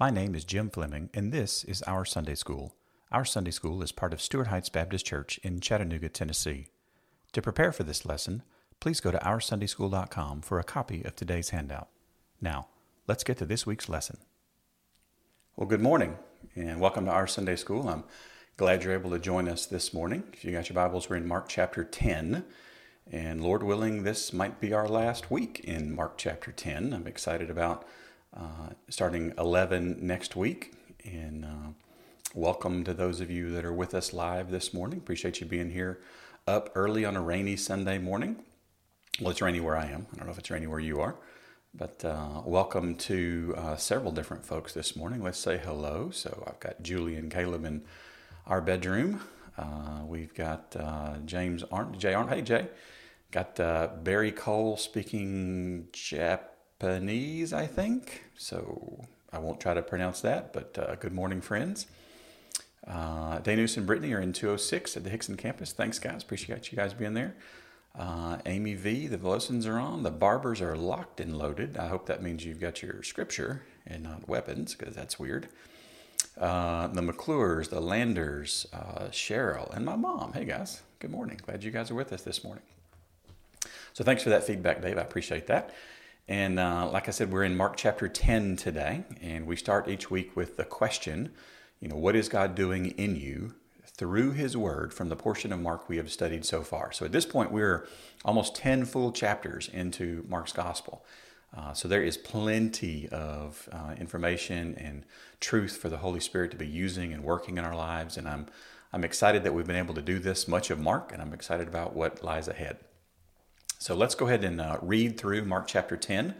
My name is Jim Fleming, and this is Our Sunday School. Our Sunday School is part of Stuart Heights Baptist Church in Chattanooga, Tennessee. To prepare for this lesson, please go to OurSundaySchool.com for a copy of today's handout. Now, let's get to this week's lesson. Well, good morning, and welcome to Our Sunday School. I'm glad you're able to join us this morning. If you got your Bibles, we're in Mark chapter 10. And Lord willing, this might be our last week in Mark chapter 10. I'm excited about uh, starting 11 next week. And uh, welcome to those of you that are with us live this morning. Appreciate you being here up early on a rainy Sunday morning. Well, it's rainy where I am. I don't know if it's rainy where you are. But uh, welcome to uh, several different folks this morning. Let's say hello. So I've got Julie and Caleb in our bedroom. Uh, we've got uh, James Arndt, Jay Arndt. Hey, Jay. Got uh, Barry Cole speaking Japanese, I think. So I won't try to pronounce that, but uh, good morning, friends. Uh, Danus and Brittany are in 206 at the Hickson campus. Thanks, guys. Appreciate you guys being there. Uh, Amy V, the Velosins are on. The Barbers are locked and loaded. I hope that means you've got your scripture and not weapons, because that's weird. Uh, the McClures, the Landers, uh, Cheryl, and my mom. Hey, guys. Good morning. Glad you guys are with us this morning. So thanks for that feedback, Dave. I appreciate that. And uh, like I said, we're in Mark chapter 10 today, and we start each week with the question, you know, what is God doing in you through His Word from the portion of Mark we have studied so far? So at this point, we're almost 10 full chapters into Mark's Gospel. Uh, so there is plenty of uh, information and truth for the Holy Spirit to be using and working in our lives, and I'm I'm excited that we've been able to do this much of Mark, and I'm excited about what lies ahead. So let's go ahead and uh, read through Mark chapter 10.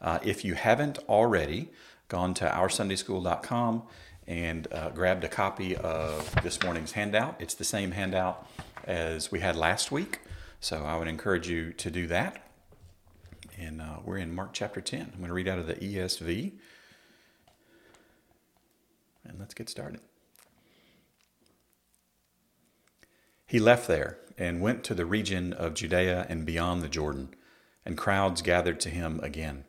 Uh, if you haven't already gone to oursundayschool.com and uh, grabbed a copy of this morning's handout, it's the same handout as we had last week. So I would encourage you to do that. And uh, we're in Mark chapter 10. I'm going to read out of the ESV. And let's get started. He left there and went to the region of Judea and beyond the Jordan, and crowds gathered to him again.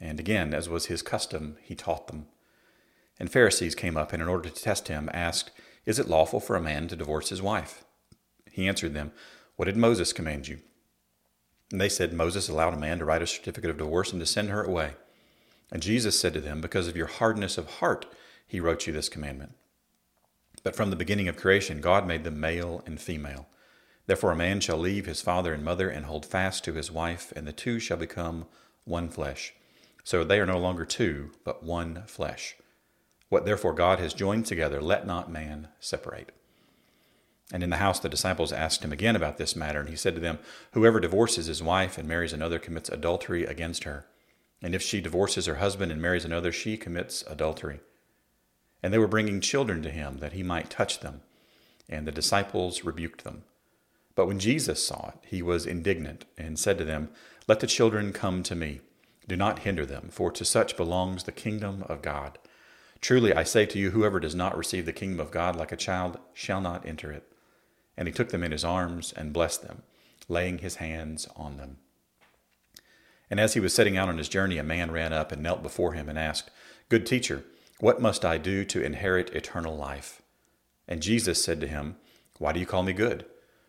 And again, as was his custom, he taught them. And Pharisees came up, and in order to test him, asked, Is it lawful for a man to divorce his wife? He answered them, What did Moses command you? And they said, Moses allowed a man to write a certificate of divorce and to send her away. And Jesus said to them, Because of your hardness of heart, he wrote you this commandment. But from the beginning of creation, God made them male and female. Therefore, a man shall leave his father and mother and hold fast to his wife, and the two shall become one flesh. So they are no longer two, but one flesh. What therefore God has joined together, let not man separate. And in the house the disciples asked him again about this matter, and he said to them, Whoever divorces his wife and marries another commits adultery against her. And if she divorces her husband and marries another, she commits adultery. And they were bringing children to him that he might touch them. And the disciples rebuked them. But when Jesus saw it, he was indignant and said to them, Let the children come to me. Do not hinder them, for to such belongs the kingdom of God. Truly I say to you, whoever does not receive the kingdom of God like a child shall not enter it. And he took them in his arms and blessed them, laying his hands on them. And as he was setting out on his journey, a man ran up and knelt before him and asked, Good teacher, what must I do to inherit eternal life? And Jesus said to him, Why do you call me good?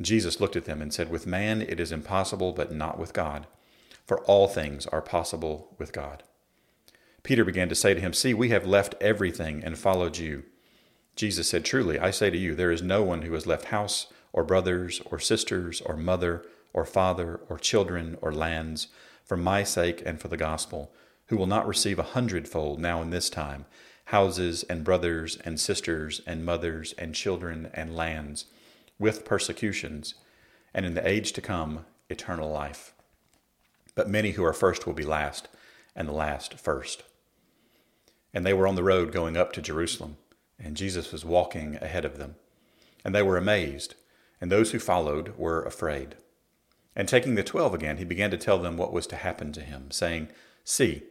Jesus looked at them and said, With man it is impossible, but not with God, for all things are possible with God. Peter began to say to him, See, we have left everything and followed you. Jesus said, Truly, I say to you, there is no one who has left house, or brothers, or sisters, or mother, or father, or children, or lands, for my sake and for the gospel, who will not receive a hundredfold now in this time houses, and brothers, and sisters, and mothers, and children, and lands, with persecutions, and in the age to come, eternal life. But many who are first will be last, and the last first. And they were on the road going up to Jerusalem and Jesus was walking ahead of them. And they were amazed, and those who followed were afraid. And taking the twelve again, he began to tell them what was to happen to him, saying, See,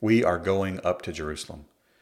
we are going up to Jerusalem,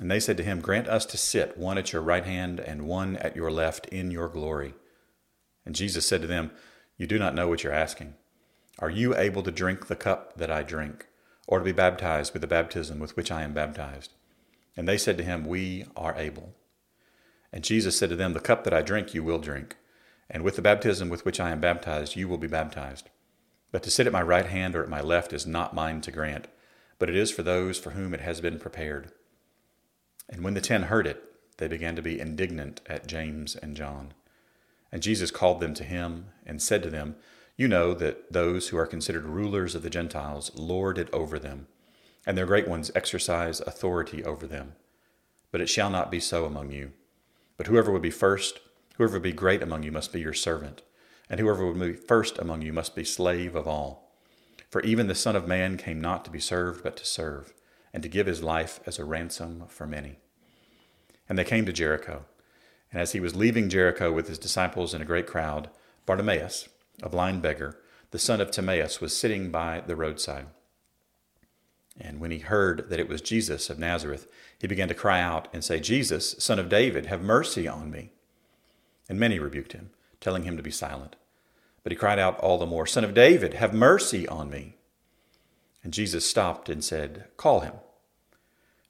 And they said to him, Grant us to sit, one at your right hand and one at your left, in your glory. And Jesus said to them, You do not know what you're asking. Are you able to drink the cup that I drink, or to be baptized with the baptism with which I am baptized? And they said to him, We are able. And Jesus said to them, The cup that I drink you will drink and with the baptism with which I am baptized, you will be baptized. But to sit at my right hand or at my left is not mine to grant, but it is for those for whom it has been prepared. And when the ten heard it, they began to be indignant at James and John. And Jesus called them to him and said to them, You know that those who are considered rulers of the Gentiles lord it over them, and their great ones exercise authority over them. But it shall not be so among you. But whoever would be first Whoever would be great among you must be your servant, and whoever would be first among you must be slave of all. For even the Son of Man came not to be served, but to serve, and to give his life as a ransom for many. And they came to Jericho. And as he was leaving Jericho with his disciples and a great crowd, Bartimaeus, a blind beggar, the son of Timaeus, was sitting by the roadside. And when he heard that it was Jesus of Nazareth, he began to cry out and say, Jesus, son of David, have mercy on me. And many rebuked him, telling him to be silent. But he cried out all the more, Son of David, have mercy on me. And Jesus stopped and said, Call him.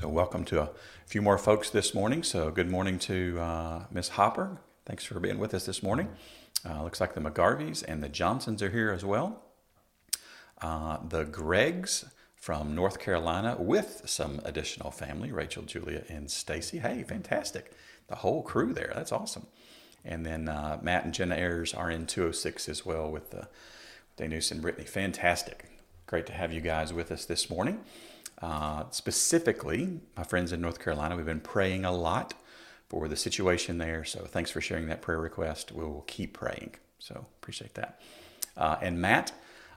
So, welcome to a few more folks this morning. So, good morning to uh, Miss Hopper. Thanks for being with us this morning. Uh, looks like the McGarveys and the Johnsons are here as well. Uh, the Gregs from North Carolina with some additional family Rachel, Julia, and Stacy. Hey, fantastic. The whole crew there. That's awesome. And then uh, Matt and Jenna Ayers are in 206 as well with uh, Danus and Brittany. Fantastic. Great to have you guys with us this morning. Uh, specifically, my friends in North Carolina, we've been praying a lot for the situation there. So thanks for sharing that prayer request. We will keep praying. So appreciate that. Uh, and Matt,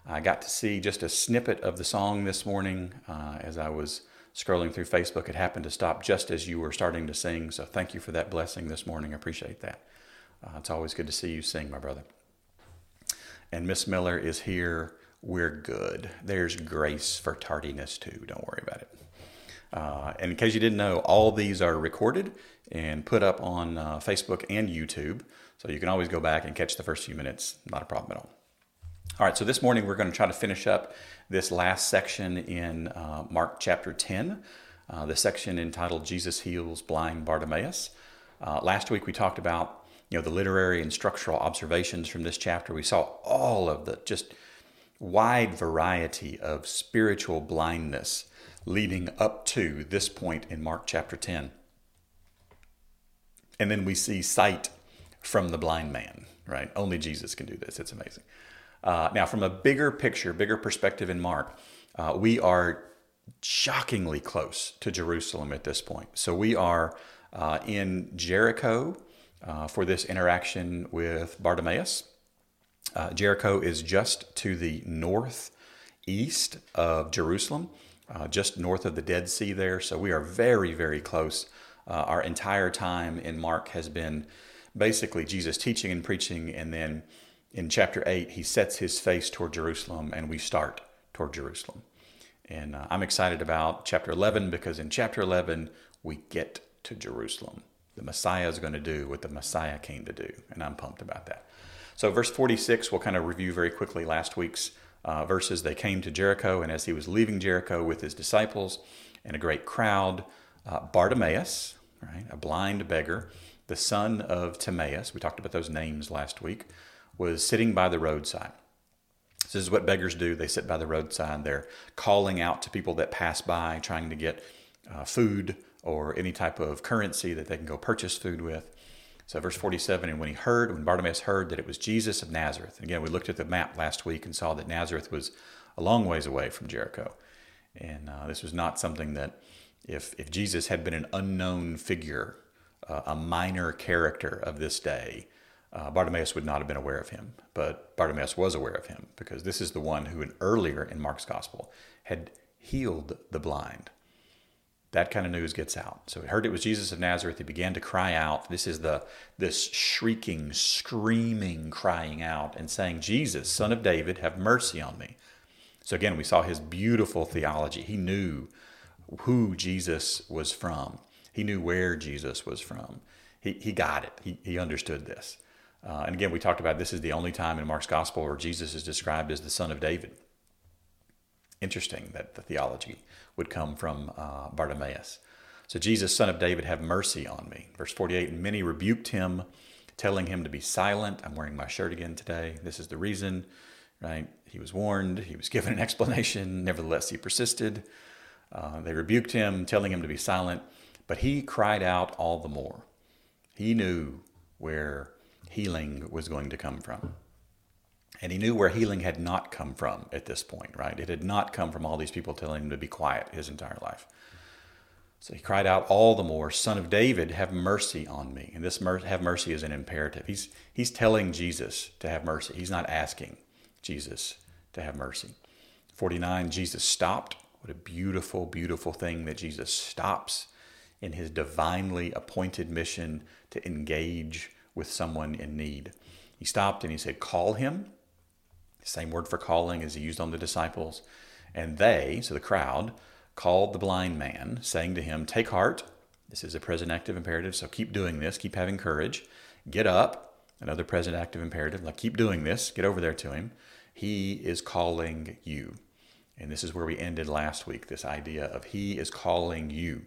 I got to see just a snippet of the song this morning uh, as I was scrolling through Facebook. It happened to stop just as you were starting to sing. So thank you for that blessing this morning. I appreciate that. Uh, it's always good to see you sing, my brother. And Miss Miller is here. We're good. There's grace for tardiness too. Don't worry about it. Uh, and in case you didn't know, all these are recorded and put up on uh, Facebook and YouTube. So you can always go back and catch the first few minutes. Not a problem at all. All right, so this morning we're going to try to finish up this last section in uh, Mark chapter 10, uh, the section entitled Jesus Heals Blind Bartimaeus. Uh, last week we talked about you know the literary and structural observations from this chapter. We saw all of the just wide variety of spiritual blindness leading up to this point in Mark chapter 10. And then we see sight from the blind man, right? Only Jesus can do this. It's amazing. Uh, now, from a bigger picture, bigger perspective in Mark, uh, we are shockingly close to Jerusalem at this point. So we are uh, in Jericho uh, for this interaction with Bartimaeus. Uh, Jericho is just to the northeast of Jerusalem, uh, just north of the Dead Sea there. So we are very, very close. Uh, our entire time in Mark has been basically Jesus teaching and preaching, and then in chapter 8, he sets his face toward Jerusalem, and we start toward Jerusalem. And uh, I'm excited about chapter 11 because in chapter 11, we get to Jerusalem. The Messiah is going to do what the Messiah came to do, and I'm pumped about that. So, verse 46, we'll kind of review very quickly last week's uh, verses. They came to Jericho, and as he was leaving Jericho with his disciples and a great crowd, uh, Bartimaeus, right, a blind beggar, the son of Timaeus, we talked about those names last week, was sitting by the roadside. This is what beggars do. They sit by the roadside. They're calling out to people that pass by, trying to get uh, food or any type of currency that they can go purchase food with. So, verse 47 And when he heard, when Bartimaeus heard that it was Jesus of Nazareth, again, we looked at the map last week and saw that Nazareth was a long ways away from Jericho. And uh, this was not something that, if, if Jesus had been an unknown figure, uh, a minor character of this day, uh, Bartimaeus would not have been aware of him. But Bartimaeus was aware of him because this is the one who, in, earlier in Mark's gospel, had healed the blind that kind of news gets out. So he heard it was Jesus of Nazareth. He began to cry out. This is the this shrieking, screaming, crying out and saying, "Jesus, Son of David, have mercy on me." So again, we saw his beautiful theology. He knew who Jesus was from. He knew where Jesus was from. He, he got it. He, he understood this. Uh, and again, we talked about this is the only time in Mark's gospel where Jesus is described as the Son of David. Interesting that the theology would come from uh, Bartimaeus. So, Jesus, son of David, have mercy on me. Verse 48 And many rebuked him, telling him to be silent. I'm wearing my shirt again today. This is the reason, right? He was warned, he was given an explanation. Nevertheless, he persisted. Uh, they rebuked him, telling him to be silent, but he cried out all the more. He knew where healing was going to come from. And he knew where healing had not come from at this point, right? It had not come from all these people telling him to be quiet his entire life. So he cried out all the more, Son of David, have mercy on me. And this mer- have mercy is an imperative. He's, he's telling Jesus to have mercy. He's not asking Jesus to have mercy. 49, Jesus stopped. What a beautiful, beautiful thing that Jesus stops in his divinely appointed mission to engage with someone in need. He stopped and he said, Call him. Same word for calling he used on the disciples. And they, so the crowd, called the blind man, saying to him, Take heart. This is a present active imperative, so keep doing this, keep having courage. Get up. Another present active imperative, like keep doing this, get over there to him. He is calling you. And this is where we ended last week this idea of He is calling you.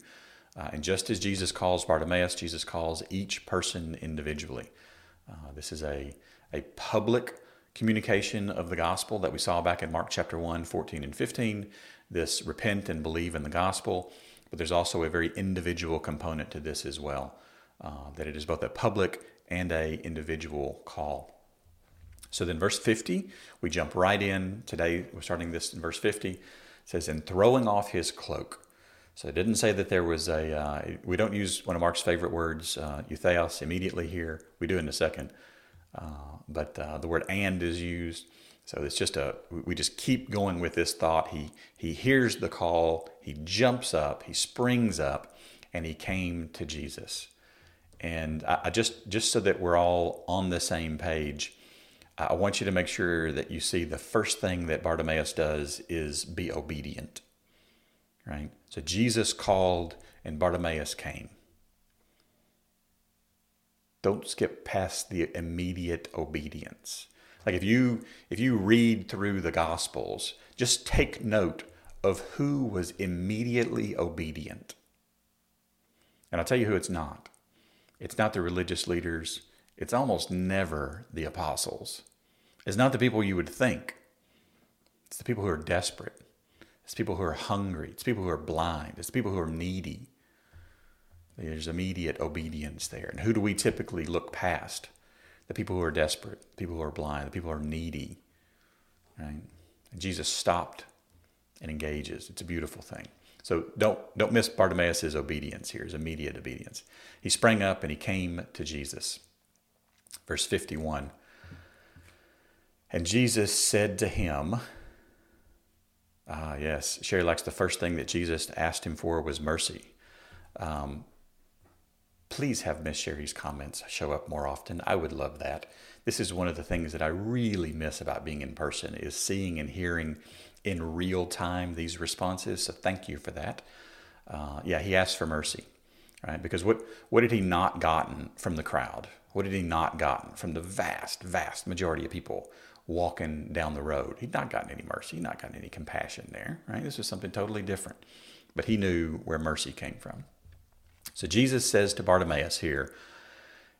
Uh, and just as Jesus calls Bartimaeus, Jesus calls each person individually. Uh, this is a, a public communication of the gospel that we saw back in Mark chapter 1, 14 and 15, this repent and believe in the gospel. But there's also a very individual component to this as well, uh, that it is both a public and a individual call. So then, verse 50, we jump right in. Today, we're starting this in verse 50. It says, "In throwing off his cloak." So it didn't say that there was a. Uh, we don't use one of Mark's favorite words, uh, immediately here. We do in a second. Uh, but uh, the word and is used. So it's just a, we just keep going with this thought. He, he hears the call, he jumps up, he springs up, and he came to Jesus. And I, I just, just so that we're all on the same page, I want you to make sure that you see the first thing that Bartimaeus does is be obedient. Right? So Jesus called and Bartimaeus came. Don't skip past the immediate obedience. Like if you if you read through the gospels, just take note of who was immediately obedient. And I'll tell you who it's not. It's not the religious leaders. It's almost never the apostles. It's not the people you would think. It's the people who are desperate. It's people who are hungry. It's people who are blind. It's people who are needy. There's immediate obedience there. And who do we typically look past? The people who are desperate, the people who are blind, the people who are needy. Right? And Jesus stopped and engages. It's a beautiful thing. So don't don't miss Bartimaeus' obedience here, his immediate obedience. He sprang up and he came to Jesus. Verse 51. And Jesus said to him, Ah, yes, Sherry likes the first thing that Jesus asked him for was mercy. Um, please have Miss Sherry's comments show up more often. I would love that. This is one of the things that I really miss about being in person is seeing and hearing in real time these responses. So thank you for that. Uh, yeah, he asked for mercy, right? Because what what had he not gotten from the crowd? What had he not gotten from the vast, vast majority of people walking down the road? He'd not gotten any mercy. He'd not gotten any compassion there, right? This was something totally different. But he knew where mercy came from. So Jesus says to Bartimaeus here,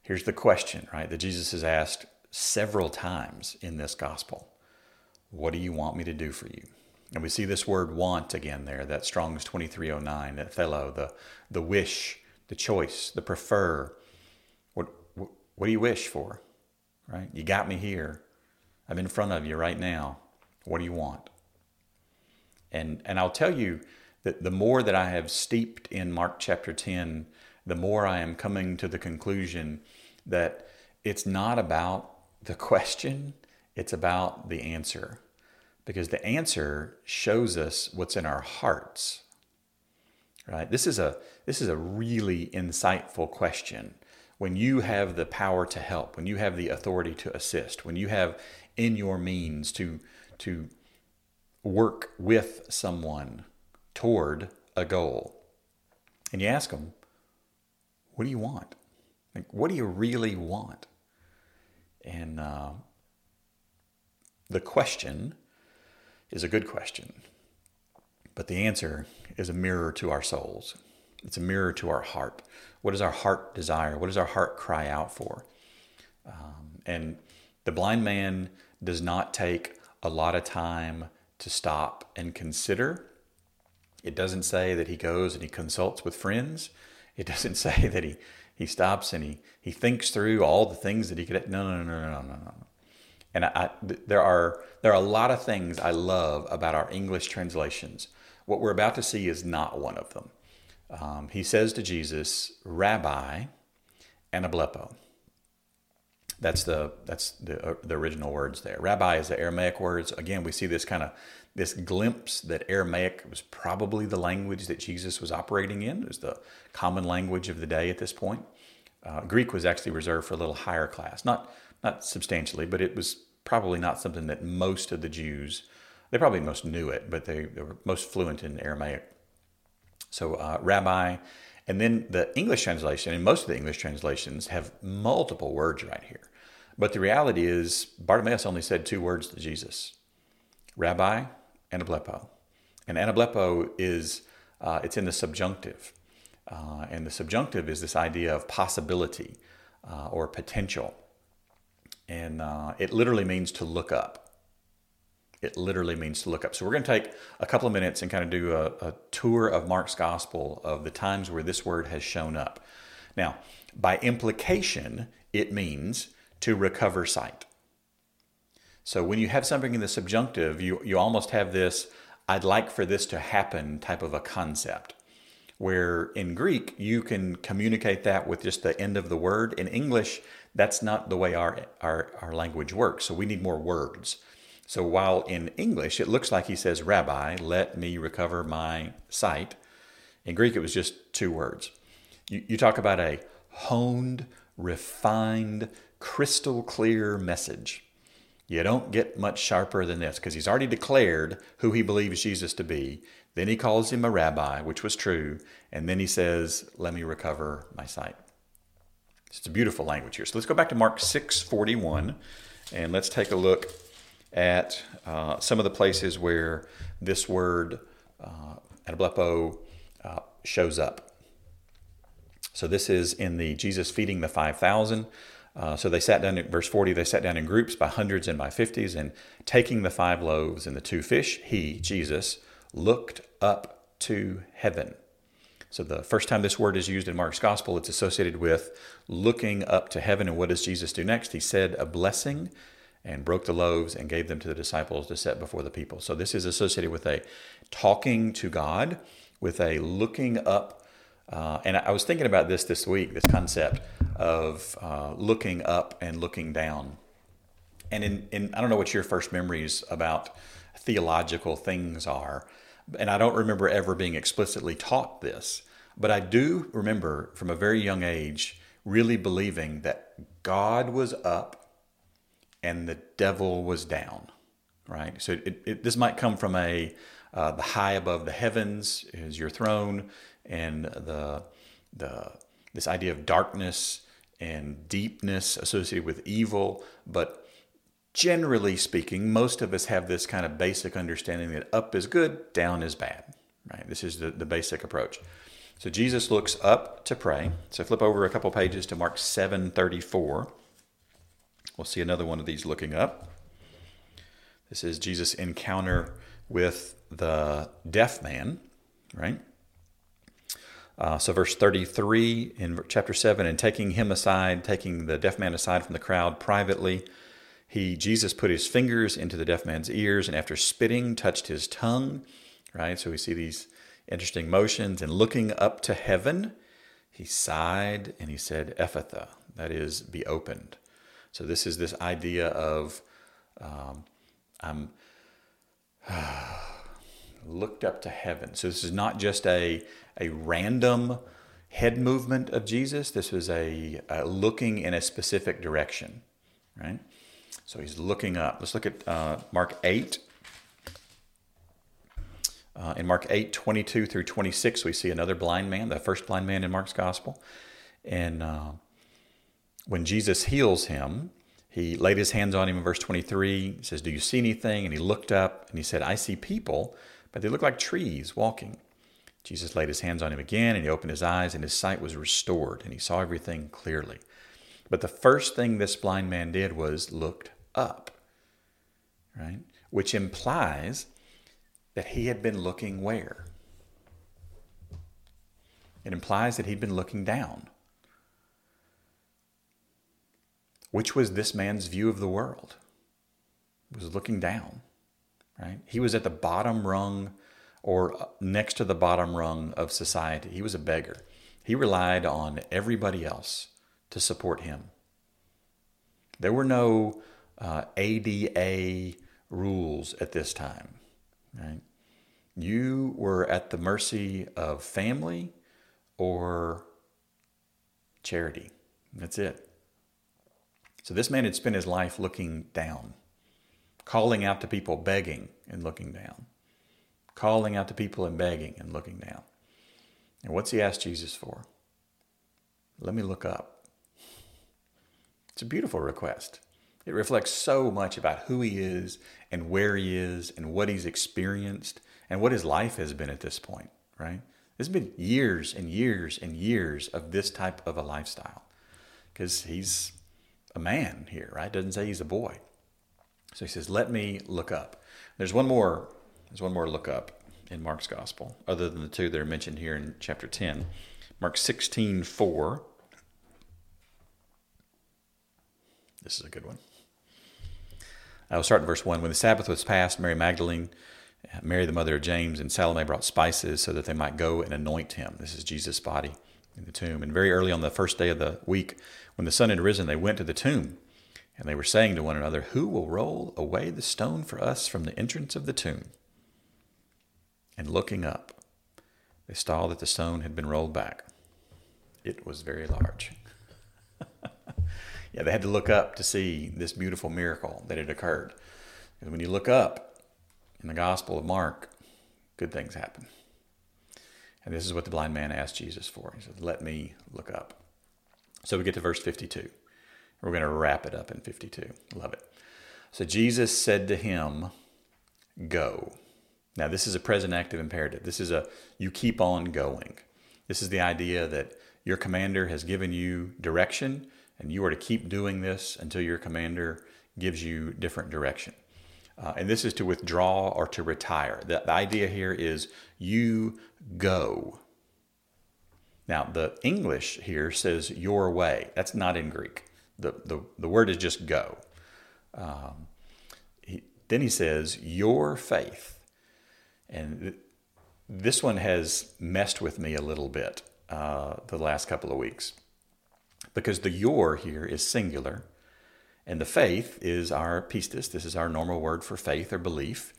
here's the question, right, that Jesus has asked several times in this gospel What do you want me to do for you? And we see this word want again there, that Strong's 2309, that thelo, the, the wish, the choice, the prefer. What, what, what do you wish for? Right? You got me here. I'm in front of you right now. What do you want? And, and I'll tell you, that the more that I have steeped in Mark chapter 10, the more I am coming to the conclusion that it's not about the question, it's about the answer. Because the answer shows us what's in our hearts. Right? This is a this is a really insightful question. When you have the power to help, when you have the authority to assist, when you have in your means to to work with someone toward a goal. And you ask them, what do you want? Like, what do you really want? And uh, the question is a good question, but the answer is a mirror to our souls. It's a mirror to our heart. What does our heart desire? What does our heart cry out for? Um, and the blind man does not take a lot of time to stop and consider it doesn't say that he goes and he consults with friends. It doesn't say that he, he stops and he, he thinks through all the things that he could. No, no, no, no, no, no, no. And I, I, there are there are a lot of things I love about our English translations. What we're about to see is not one of them. Um, he says to Jesus, "Rabbi," anablepo. That's the that's the, uh, the original words there. Rabbi is the Aramaic words. Again, we see this kind of this glimpse that Aramaic was probably the language that Jesus was operating in. It was the common language of the day at this point. Uh, Greek was actually reserved for a little higher class, not not substantially, but it was probably not something that most of the Jews they probably most knew it, but they, they were most fluent in Aramaic. So uh, Rabbi, and then the English translation, and most of the English translations have multiple words right here. But the reality is, Bartimaeus only said two words to Jesus Rabbi anablepo. And anablepo is, uh, it's in the subjunctive. Uh, and the subjunctive is this idea of possibility uh, or potential. And uh, it literally means to look up. It literally means to look up. So we're going to take a couple of minutes and kind of do a, a tour of Mark's gospel of the times where this word has shown up. Now, by implication, it means to recover sight. So when you have something in the subjunctive, you, you almost have this, I'd like for this to happen type of a concept. Where in Greek, you can communicate that with just the end of the word. In English, that's not the way our, our, our language works. So we need more words. So while in English, it looks like he says, Rabbi, let me recover my sight. In Greek, it was just two words. You, you talk about a honed, refined, crystal clear message. You don't get much sharper than this because he's already declared who he believes Jesus to be. Then he calls him a rabbi, which was true. And then he says, Let me recover my sight. It's a beautiful language here. So let's go back to Mark 6 41 and let's take a look at uh, some of the places where this word, uh, anablepo, uh, shows up. So this is in the Jesus feeding the 5,000. Uh, so they sat down at verse 40, they sat down in groups by hundreds and by fifties, and taking the five loaves and the two fish, he, Jesus, looked up to heaven. So the first time this word is used in Mark's gospel, it's associated with looking up to heaven. And what does Jesus do next? He said a blessing, and broke the loaves and gave them to the disciples to set before the people. So this is associated with a talking to God, with a looking up. Uh, and I was thinking about this this week, this concept of uh, looking up and looking down. And in, in, I don't know what your first memories about theological things are, and I don't remember ever being explicitly taught this, but I do remember from a very young age really believing that God was up and the devil was down, right? So it, it, this might come from a uh, the high above the heavens is your throne, and the the this idea of darkness and deepness associated with evil, but generally speaking, most of us have this kind of basic understanding that up is good, down is bad, right? This is the, the basic approach. So Jesus looks up to pray. So flip over a couple pages to Mark 7:34. We'll see another one of these looking up. This is Jesus' encounter with the deaf man, right? Uh, so, verse 33 in chapter 7 and taking him aside, taking the deaf man aside from the crowd privately, he Jesus put his fingers into the deaf man's ears and after spitting touched his tongue, right? So we see these interesting motions and looking up to heaven, he sighed and he said, Ephphatha, that is, be opened. So this is this idea of um, I'm looked up to heaven. So this is not just a a random head movement of Jesus. This was a, a looking in a specific direction, right? So he's looking up. Let's look at uh, Mark eight. Uh, in Mark 8, 22 through 26, we see another blind man, the first blind man in Mark's gospel. And uh, when Jesus heals him, he laid his hands on him in verse 23. He says, Do you see anything? And he looked up and he said, I see people, but they looked like trees walking. Jesus laid his hands on him again and he opened his eyes and his sight was restored and he saw everything clearly. But the first thing this blind man did was looked up, right? Which implies that he had been looking where? It implies that he'd been looking down. Which was this man's view of the world? Was looking down, right? He was at the bottom rung or next to the bottom rung of society. He was a beggar. He relied on everybody else to support him. There were no uh, ADA rules at this time, right? You were at the mercy of family or charity. That's it. So this man had spent his life looking down, calling out to people, begging and looking down, calling out to people and begging and looking down. And what's he asked Jesus for? Let me look up. It's a beautiful request. It reflects so much about who he is and where he is and what he's experienced and what his life has been at this point, right? There's been years and years and years of this type of a lifestyle because he's a man here, right? Doesn't say he's a boy. So he says, "Let me look up." There's one more. There's one more look up in Mark's gospel, other than the two that are mentioned here in chapter 10. Mark 16, 4. This is a good one. I will start in verse 1. When the Sabbath was passed, Mary Magdalene, Mary the mother of James, and Salome brought spices so that they might go and anoint him. This is Jesus' body in the tomb. And very early on the first day of the week, when the sun had risen, they went to the tomb, and they were saying to one another, Who will roll away the stone for us from the entrance of the tomb? And looking up, they saw that the stone had been rolled back. It was very large. yeah, they had to look up to see this beautiful miracle that had occurred. When you look up in the Gospel of Mark, good things happen. And this is what the blind man asked Jesus for. He said, Let me look up. So we get to verse 52. We're going to wrap it up in 52. Love it. So Jesus said to him, Go. Now, this is a present active imperative. This is a you keep on going. This is the idea that your commander has given you direction, and you are to keep doing this until your commander gives you different direction. Uh, and this is to withdraw or to retire. The, the idea here is you go. Now, the English here says your way. That's not in Greek. The, the, the word is just go. Um, he, then he says, Your faith. And th- this one has messed with me a little bit uh, the last couple of weeks because the your here is singular and the faith is our pistis. This is our normal word for faith or belief.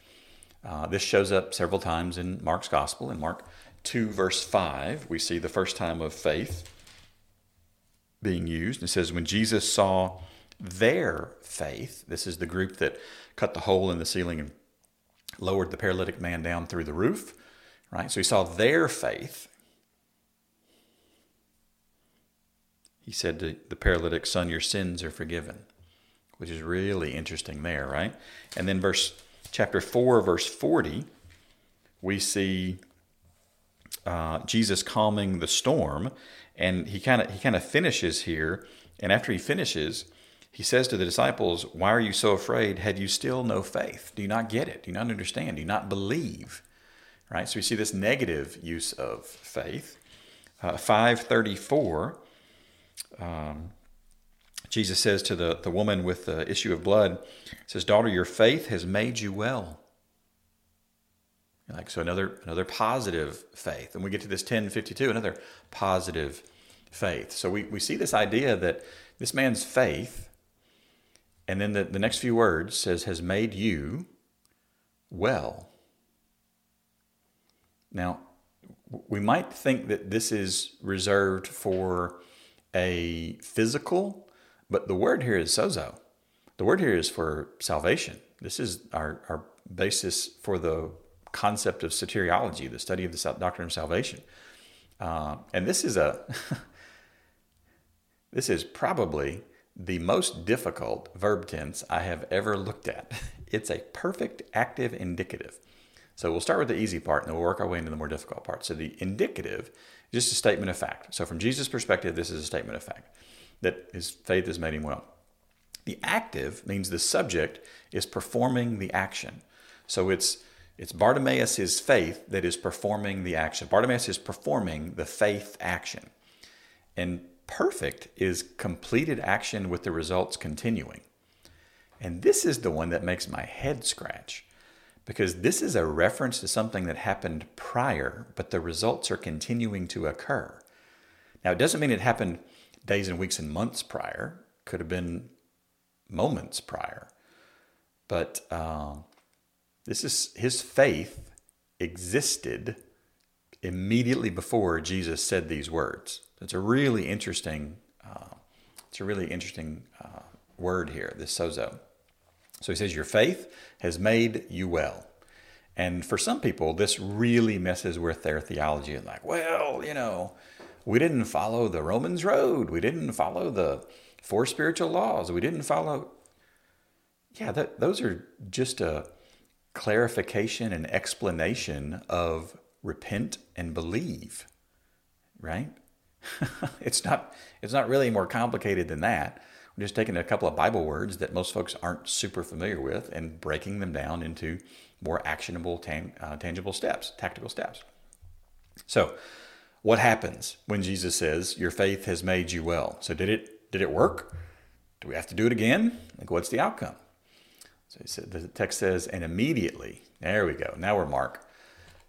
Uh, this shows up several times in Mark's gospel. In Mark 2, verse 5, we see the first time of faith being used. It says, When Jesus saw their faith, this is the group that cut the hole in the ceiling and lowered the paralytic man down through the roof, right? So he saw their faith. He said to the paralytic, Son, your sins are forgiven, which is really interesting there, right? And then verse chapter 4, verse 40, we see uh, Jesus calming the storm, and he kind of he kind of finishes here. And after he finishes, he says to the disciples, "Why are you so afraid? Have you still no faith? Do you not get it? Do you not understand? Do you not believe?" Right. So we see this negative use of faith. Uh, Five thirty-four. Um, Jesus says to the, the woman with the issue of blood, says, Daughter, your faith has made you well. Like so another another positive faith. And we get to this 1052, another positive faith. So we, we see this idea that this man's faith, and then the, the next few words says, has made you well. Now, we might think that this is reserved for a physical, but the word here is sozo. The word here is for salvation. This is our, our basis for the concept of soteriology, the study of the doctrine of salvation. Uh, and this is a this is probably the most difficult verb tense I have ever looked at. It's a perfect active indicative. So we'll start with the easy part and then we'll work our way into the more difficult part. So the indicative is just a statement of fact. So from Jesus' perspective, this is a statement of fact that his faith has made him well. The active means the subject is performing the action. So it's it's Bartimaeus' faith that is performing the action. Bartimaeus is performing the faith action. And perfect is completed action with the results continuing. And this is the one that makes my head scratch because this is a reference to something that happened prior, but the results are continuing to occur. Now, it doesn't mean it happened days and weeks and months prior, could have been moments prior. But um, this is his faith existed immediately before Jesus said these words. It's a really interesting. Uh, it's a really interesting uh, word here. This sozo. So he says, "Your faith has made you well." And for some people, this really messes with their theology. And like, well, you know, we didn't follow the Romans road. We didn't follow the four spiritual laws. We didn't follow. Yeah, that, those are just a clarification and explanation of repent and believe, right? it's not it's not really more complicated than that. We're just taking a couple of Bible words that most folks aren't super familiar with and breaking them down into more actionable, tan- uh, tangible steps, tactical steps. So, what happens when Jesus says, "Your faith has made you well"? So, did it did it work? Do we have to do it again? Like, what's the outcome? So he said, the text says, and immediately, there we go, now we're Mark.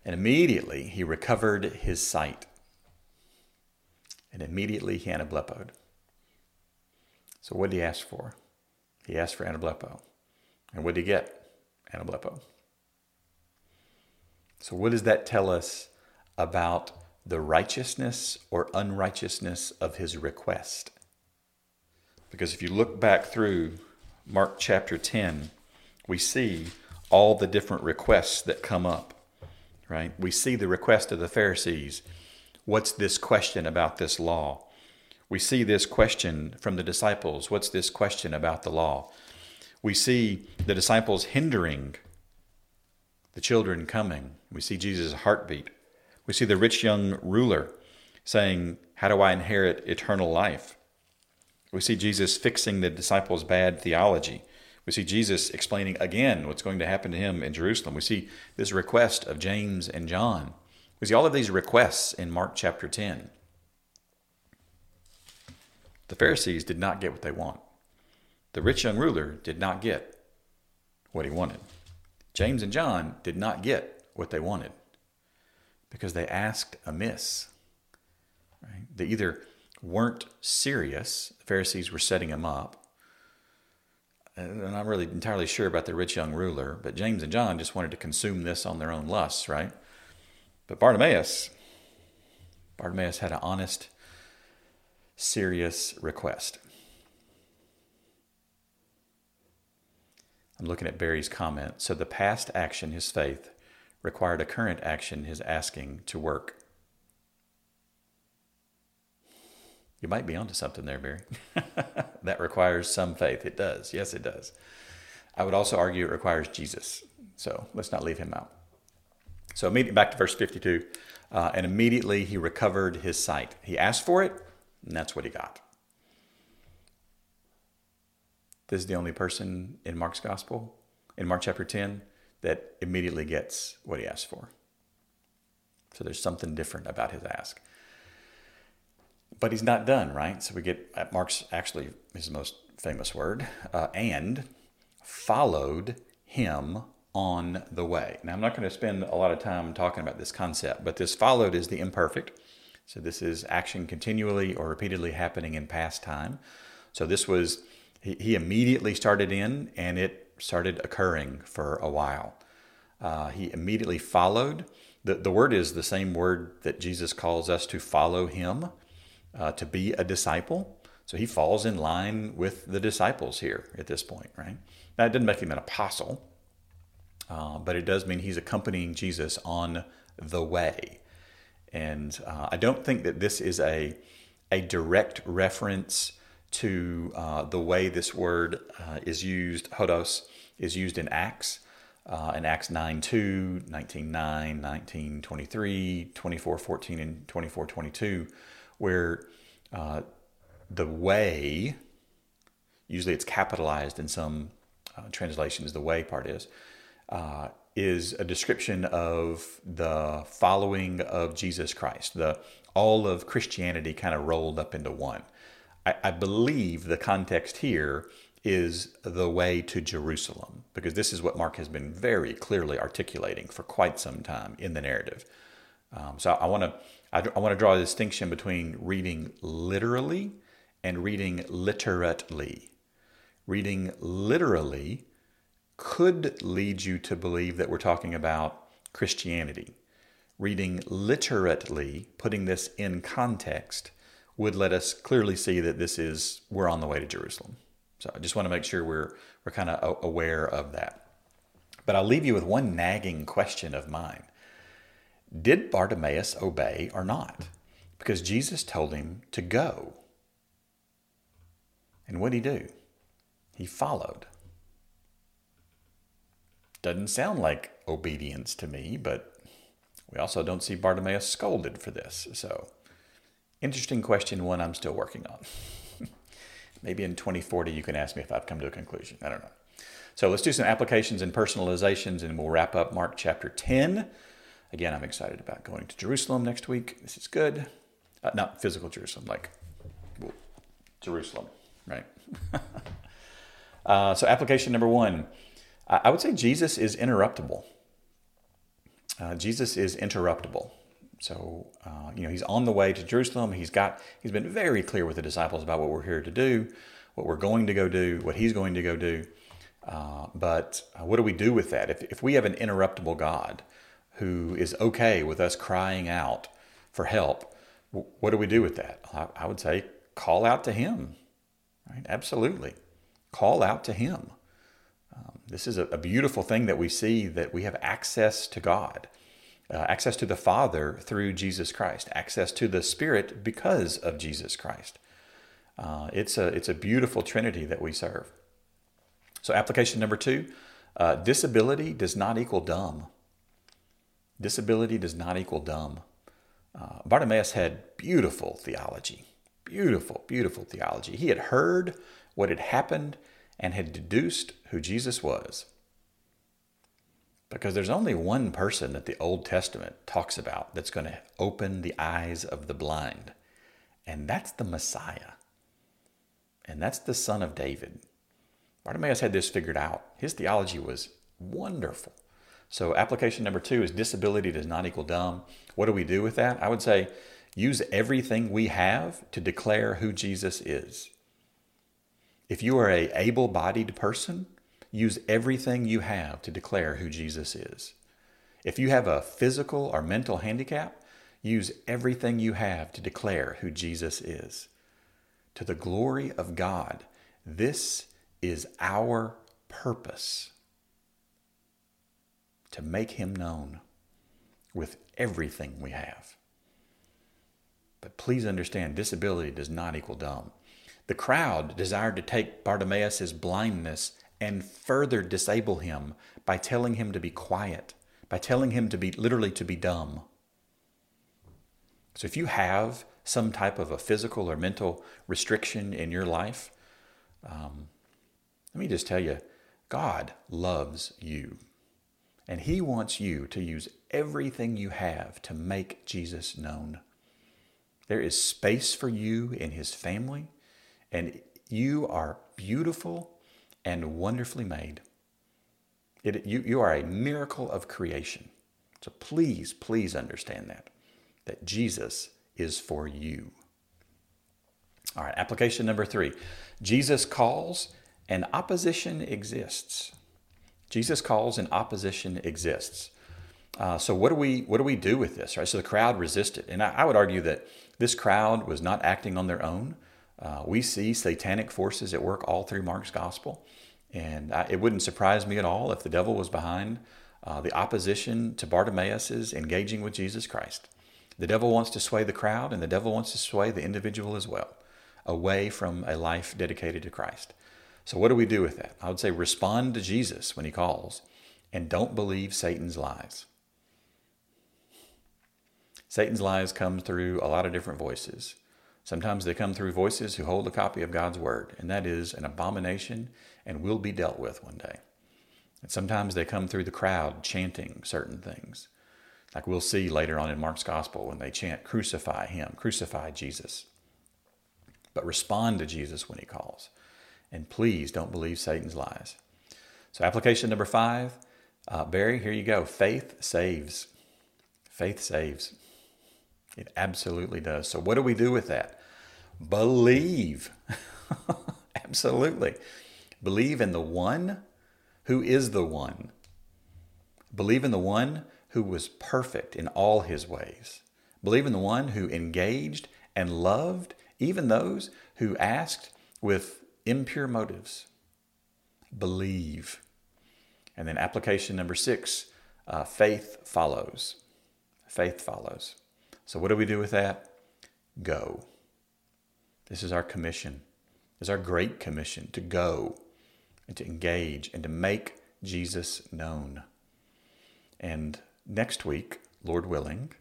And immediately he recovered his sight. And immediately he anablepoed. So what did he ask for? He asked for anablepo. And what did he get? Anablepo. So what does that tell us about the righteousness or unrighteousness of his request? Because if you look back through Mark chapter 10, we see all the different requests that come up, right? We see the request of the Pharisees What's this question about this law? We see this question from the disciples What's this question about the law? We see the disciples hindering the children coming. We see Jesus' heartbeat. We see the rich young ruler saying, How do I inherit eternal life? We see Jesus fixing the disciples' bad theology. We see Jesus explaining again what's going to happen to him in Jerusalem. We see this request of James and John. We see all of these requests in Mark chapter 10. The Pharisees did not get what they want. The rich young ruler did not get what he wanted. James and John did not get what they wanted because they asked amiss. Right? They either weren't serious, the Pharisees were setting them up. I'm not really entirely sure about the rich young ruler, but James and John just wanted to consume this on their own lusts, right? But Bartimaeus, Bartimaeus had an honest, serious request. I'm looking at Barry's comment. So the past action, his faith, required a current action, his asking, to work. You might be onto something there, Barry. that requires some faith. It does. Yes, it does. I would also argue it requires Jesus. So let's not leave him out. So immediately back to verse 52. Uh, and immediately he recovered his sight. He asked for it, and that's what he got. This is the only person in Mark's gospel, in Mark chapter 10, that immediately gets what he asked for. So there's something different about his ask. But he's not done, right? So we get uh, Mark's actually his most famous word, uh, and followed him on the way. Now, I'm not going to spend a lot of time talking about this concept, but this followed is the imperfect. So this is action continually or repeatedly happening in past time. So this was he, he immediately started in, and it started occurring for a while. Uh, he immediately followed. The, the word is the same word that Jesus calls us to follow him, uh, to be a disciple. So he falls in line with the disciples here at this point, right? Now, it doesn't make him an apostle, uh, but it does mean he's accompanying Jesus on the way. And uh, I don't think that this is a, a direct reference to uh, the way this word uh, is used, hodos, is used in Acts. Uh, in Acts 9 2, 19 9, 19 23, 24 14, and 24 22, where uh, the way, usually it's capitalized in some uh, translations, the way part is, uh, is a description of the following of Jesus Christ, the all of Christianity kind of rolled up into one. I, I believe the context here is the way to Jerusalem, because this is what Mark has been very clearly articulating for quite some time in the narrative. Um, so I want to I, I want to draw a distinction between reading literally and reading literately. Reading literally could lead you to believe that we're talking about Christianity. Reading literately, putting this in context, would let us clearly see that this is we're on the way to Jerusalem. So I just want to make sure we're we're kind of aware of that. But I'll leave you with one nagging question of mine. Did Bartimaeus obey or not? Because Jesus told him to go. And what did he do? He followed. Doesn't sound like obedience to me, but we also don't see Bartimaeus scolded for this. So Interesting question, one I'm still working on. Maybe in 2040 you can ask me if I've come to a conclusion. I don't know. So let's do some applications and personalizations and we'll wrap up Mark chapter 10. Again, I'm excited about going to Jerusalem next week. This is good. Uh, not physical Jerusalem, like well, Jerusalem, right? uh, so, application number one I would say Jesus is interruptible. Uh, Jesus is interruptible. So, uh, you know, he's on the way to Jerusalem. He's got, he's been very clear with the disciples about what we're here to do, what we're going to go do, what he's going to go do. Uh, but uh, what do we do with that? If, if we have an interruptible God who is okay with us crying out for help, what do we do with that? I, would say call out to him, right? Absolutely. Call out to him. Um, this is a, a beautiful thing that we see that we have access to God uh, access to the Father through Jesus Christ, access to the Spirit because of Jesus Christ. Uh, it's, a, it's a beautiful trinity that we serve. So, application number two uh, disability does not equal dumb. Disability does not equal dumb. Uh, Bartimaeus had beautiful theology, beautiful, beautiful theology. He had heard what had happened and had deduced who Jesus was. Because there's only one person that the Old Testament talks about that's going to open the eyes of the blind, and that's the Messiah. And that's the son of David. Bartimaeus had this figured out. His theology was wonderful. So, application number two is disability does not equal dumb. What do we do with that? I would say use everything we have to declare who Jesus is. If you are a able-bodied person, use everything you have to declare who Jesus is. If you have a physical or mental handicap, use everything you have to declare who Jesus is. To the glory of God, this is our purpose to make him known with everything we have. But please understand, disability does not equal dumb. The crowd desired to take Bartimaeus' blindness and further disable him by telling him to be quiet, by telling him to be literally to be dumb. So if you have some type of a physical or mental restriction in your life, um, let me just tell you, God loves you. And He wants you to use everything you have to make Jesus known. There is space for you in His family, and you are beautiful and wonderfully made. It, you, you are a miracle of creation. So please, please understand that, that Jesus is for you. All right, application number three Jesus calls and opposition exists. Jesus calls and opposition exists. Uh, so what do we what do we do with this? Right. So the crowd resisted, and I, I would argue that this crowd was not acting on their own. Uh, we see satanic forces at work all through Mark's gospel, and I, it wouldn't surprise me at all if the devil was behind uh, the opposition to Bartimaeus' engaging with Jesus Christ. The devil wants to sway the crowd, and the devil wants to sway the individual as well, away from a life dedicated to Christ. So, what do we do with that? I would say respond to Jesus when he calls and don't believe Satan's lies. Satan's lies come through a lot of different voices. Sometimes they come through voices who hold a copy of God's word, and that is an abomination and will be dealt with one day. And sometimes they come through the crowd chanting certain things. Like we'll see later on in Mark's gospel when they chant, Crucify him, crucify Jesus. But respond to Jesus when he calls. And please don't believe Satan's lies. So, application number five uh, Barry, here you go. Faith saves. Faith saves. It absolutely does. So, what do we do with that? Believe. absolutely. Believe in the one who is the one. Believe in the one who was perfect in all his ways. Believe in the one who engaged and loved even those who asked with impure motives. Believe. And then application number six uh, faith follows. Faith follows. So, what do we do with that? Go. This is our commission. This is our great commission to go and to engage and to make Jesus known. And next week, Lord willing,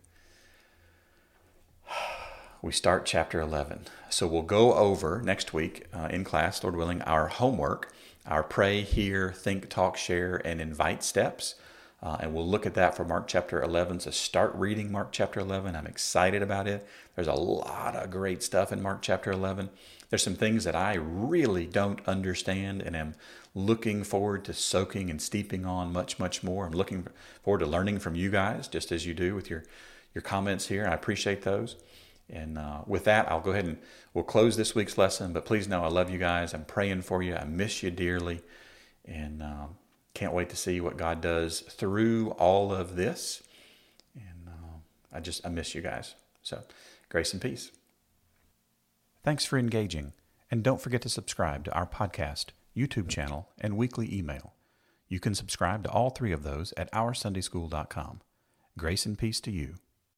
we start chapter 11. So we'll go over next week uh, in class, Lord willing, our homework, our pray, hear, think, talk, share, and invite steps. Uh, and we'll look at that for Mark chapter 11. So start reading Mark chapter 11. I'm excited about it. There's a lot of great stuff in Mark chapter 11. There's some things that I really don't understand and am looking forward to soaking and steeping on much, much more. I'm looking forward to learning from you guys, just as you do with your, your comments here. I appreciate those. And uh, with that, I'll go ahead and we'll close this week's lesson. But please know I love you guys. I'm praying for you. I miss you dearly. And um, can't wait to see what God does through all of this. And uh, I just, I miss you guys. So, grace and peace. Thanks for engaging. And don't forget to subscribe to our podcast, YouTube channel, and weekly email. You can subscribe to all three of those at OurSundaySchool.com. Grace and peace to you.